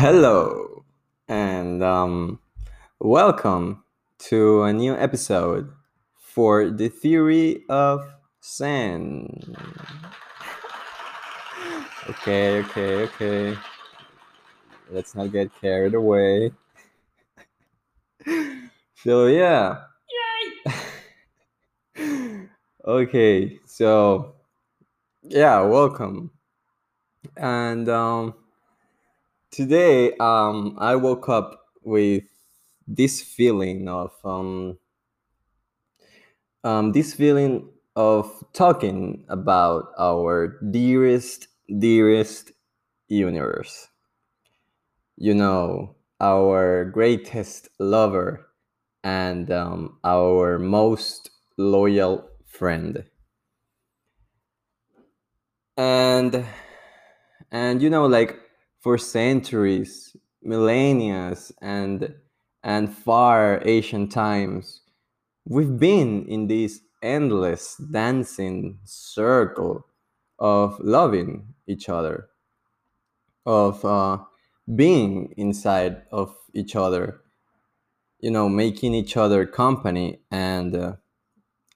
Hello, and um, welcome to a new episode for the theory of sand. Okay, okay, okay. Let's not get carried away. so, yeah. Yay! okay, so yeah, welcome. And um, today um, I woke up with this feeling of um, um, this feeling of talking about our dearest, dearest universe. You know, our greatest lover and um, our most loyal friend. And and you know, like for centuries, millennia, and and far ancient times, we've been in this endless dancing circle of loving each other, of uh, being inside of each other, you know, making each other company and uh,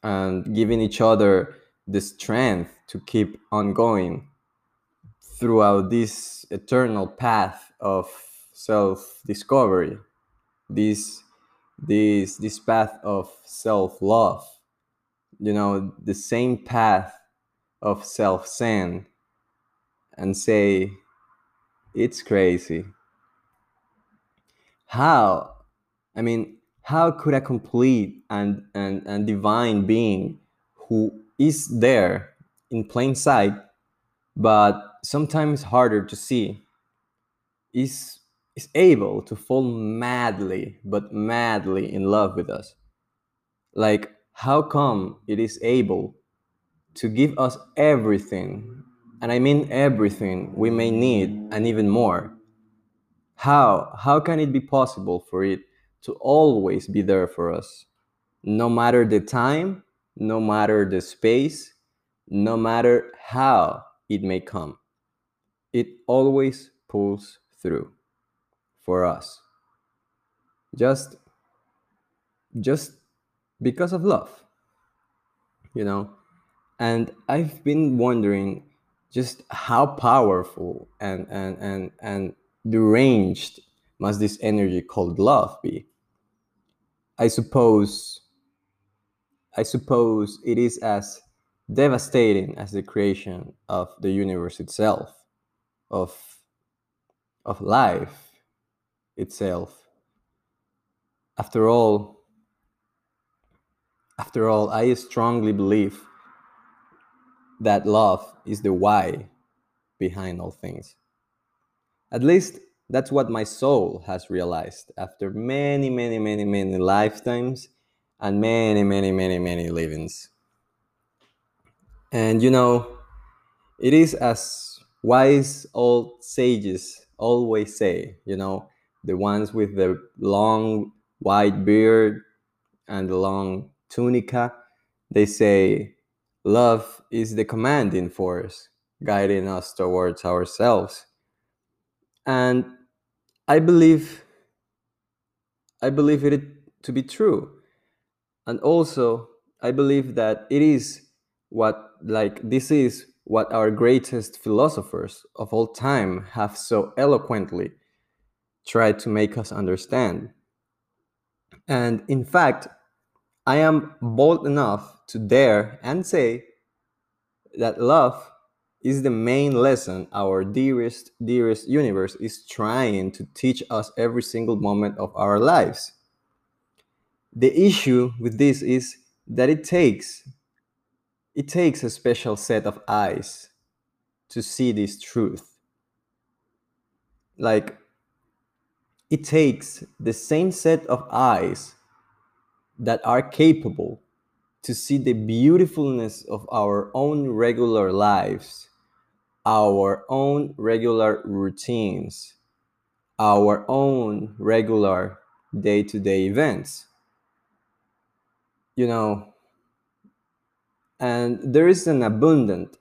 and giving each other the strength to keep on going throughout this eternal path of self discovery this this this path of self love you know the same path of self sin and say it's crazy. How i mean how could a complete and and, and divine being who is there in plain sight but sometimes harder to see. Is is able to fall madly but madly in love with us. Like how come it is able to give us everything and i mean everything we may need and even more? How how can it be possible for it to always be there for us? No matter the time no matter the space no matter how it may come it always pulls through for us. Just just because of love you know? And i've been wondering just how powerful and and and and deranged must this energy called love be? I suppose i suppose it is as devastating as the creation of the universe itself of of life itself. After all after all i strongly believe that love is the why behind all things. At least that's what my soul has realized after many many many many lifetimes and many many many many livings. And you know it is as wise old sages always say, you know, the ones with the long white beard and the long tunica, they say, love is the commanding force guiding us towards ourselves. And I believe I believe it to be true. And also I believe that it is what like this is what our greatest philosophers of all time have so eloquently tried to make us understand. And in fact, I am bold enough to dare and say that love is the main lesson our dearest, dearest universe is trying to teach us every single moment of our lives. The issue with this is that it takes it takes a special set of eyes to see this truth. Like, it takes the same set of eyes that are capable to see the beautifulness of our own regular lives, our own regular routines, our own regular day to day events. You know, and there is an abundant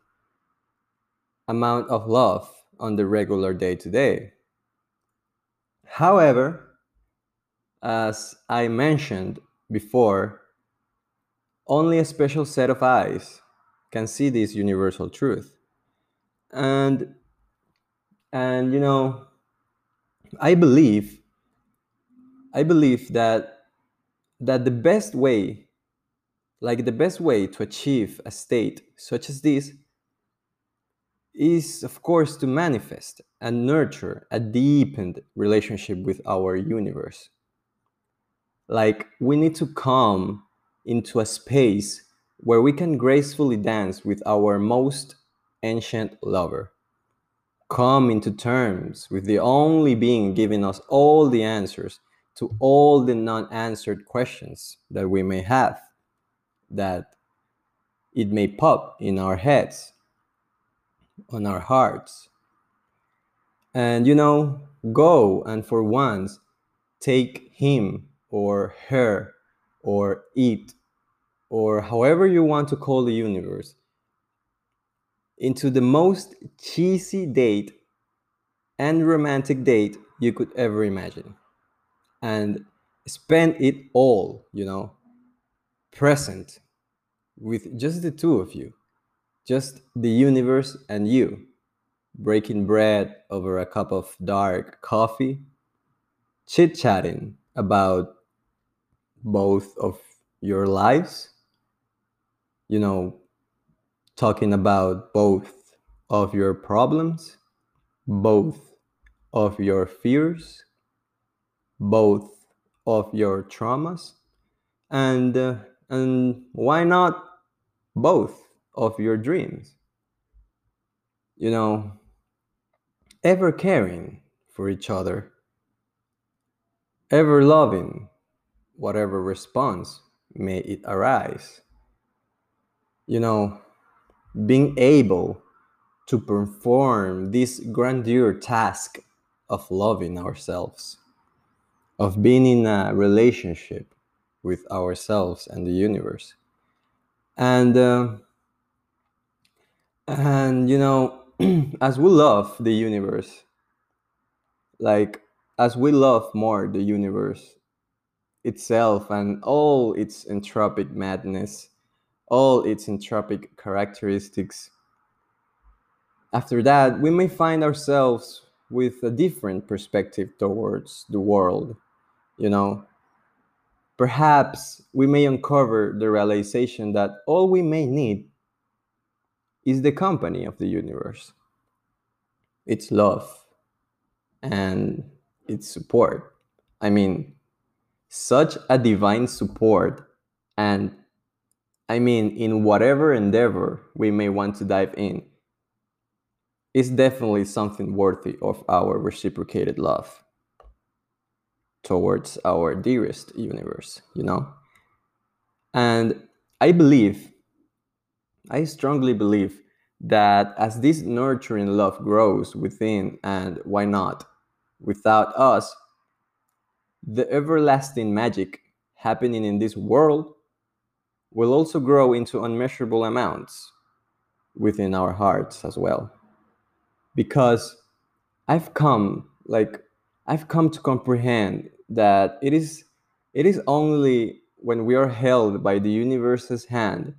amount of love on the regular day to day However, as I mentioned before, only a special set of eyes can see this universal truth. And and you know, I believe I believe that that the best way like the best way to achieve a state such as this is of course to manifest and nurture a deepened relationship with our universe. Like we need to come into a space where we can gracefully dance with our most ancient lover come into terms with the only being giving us all the answers to all the non-answered questions that we may have that it may pop in our heads on our hearts. And you know go and for once take him or her or it or however you want to call the universe into the most cheesy date and romantic date you could ever imagine. And spend it all you know present with just the two of you just the universe and you breaking bread over a cup of dark coffee chit chatting about both of your lives you know talking about both of your problems, both of your fears, both of your traumas, and uh, and why not both of your dreams? You know, ever caring for each other, ever loving whatever response may it arise. You know, being able to perform this grandeur task of loving ourselves, of being in a relationship with ourselves and the universe. And uh, and you know, as we love the universe, like as we love more the universe itself and all its entropic madness all its entropic characteristics. After that, we may find ourselves with a different perspective towards the world, you know. Perhaps we may uncover the realization that all we may need is the company of the universe, its love, and its support. I mean, such a divine support and I mean, in whatever endeavor we may want to dive in, is definitely something worthy of our reciprocated love towards our dearest universe, you know? And I believe, I strongly believe that as this nurturing love grows within, and why not, without us, the everlasting magic happening in this world will also grow into unmeasurable amounts within our hearts as well. Because I've come, like, I've come to comprehend that it is it is only when we are held by the universe's hand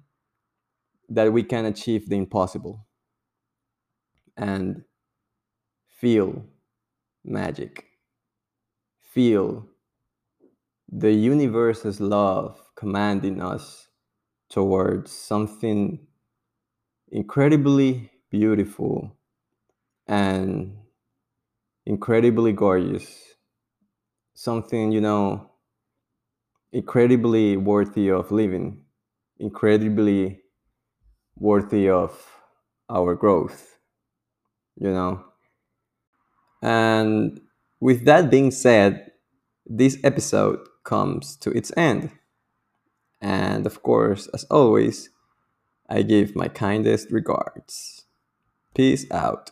that we can achieve the impossible and feel magic feel the universe's love commanding us towards something incredibly beautiful and incredibly gorgeous. Something, you know, incredibly worthy of living, incredibly worthy of our growth, you know. And with that being said, this episode comes to its end. And of course, as always, I give my kindest regards. Peace out.